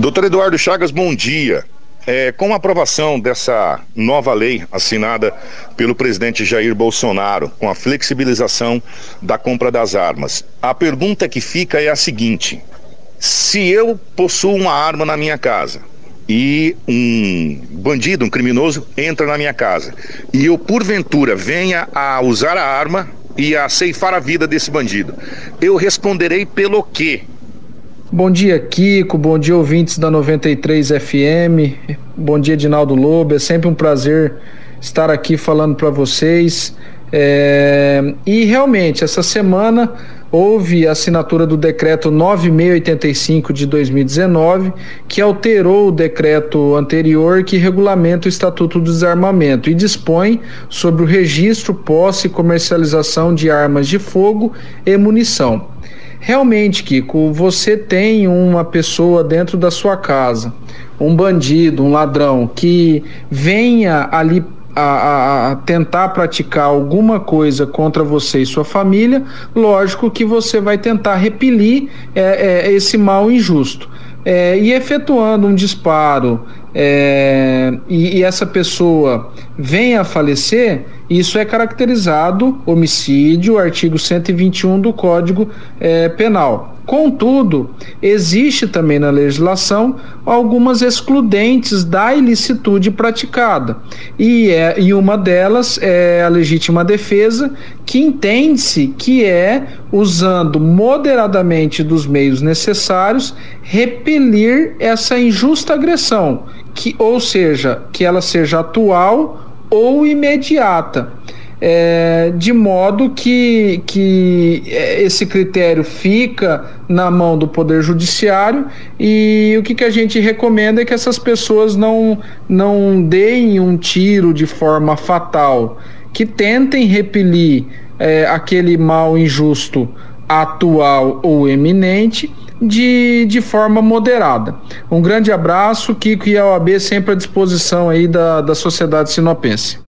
Doutor Eduardo Chagas, bom dia. É, com a aprovação dessa nova lei assinada pelo presidente Jair Bolsonaro, com a flexibilização da compra das armas, a pergunta que fica é a seguinte: se eu possuo uma arma na minha casa e um bandido, um criminoso, entra na minha casa e eu, porventura, venha a usar a arma e a ceifar a vida desse bandido, eu responderei pelo quê? Bom dia, Kiko. Bom dia, ouvintes da 93 FM. Bom dia, Dinaldo Lobo. É sempre um prazer estar aqui falando para vocês. É... E realmente, essa semana houve a assinatura do decreto 9685 de 2019, que alterou o decreto anterior que regulamenta o Estatuto do Desarmamento e dispõe sobre o registro, posse e comercialização de armas de fogo e munição. Realmente, Kiko, você tem uma pessoa dentro da sua casa, um bandido, um ladrão, que venha ali a, a, a, tentar praticar alguma coisa contra você e sua família, lógico que você vai tentar repelir é, é, esse mal injusto. É, e efetuando um disparo é, e, e, essa pessoa venha a falecer, isso é caracterizado homicídio, artigo 121 do Código é, Penal. Contudo, existe também na legislação algumas excludentes da ilicitude praticada, e, é, e uma delas é a legítima defesa, que entende-se que é, usando moderadamente dos meios necessários, repelir essa injusta agressão que, ou seja, que ela seja atual ou imediata. É, de modo que, que é, esse critério fica na mão do Poder Judiciário e o que, que a gente recomenda é que essas pessoas não, não deem um tiro de forma fatal, que tentem repelir é, aquele mal injusto atual ou eminente de, de forma moderada. Um grande abraço, Kiko e a OAB sempre à disposição aí da, da sociedade sinopense.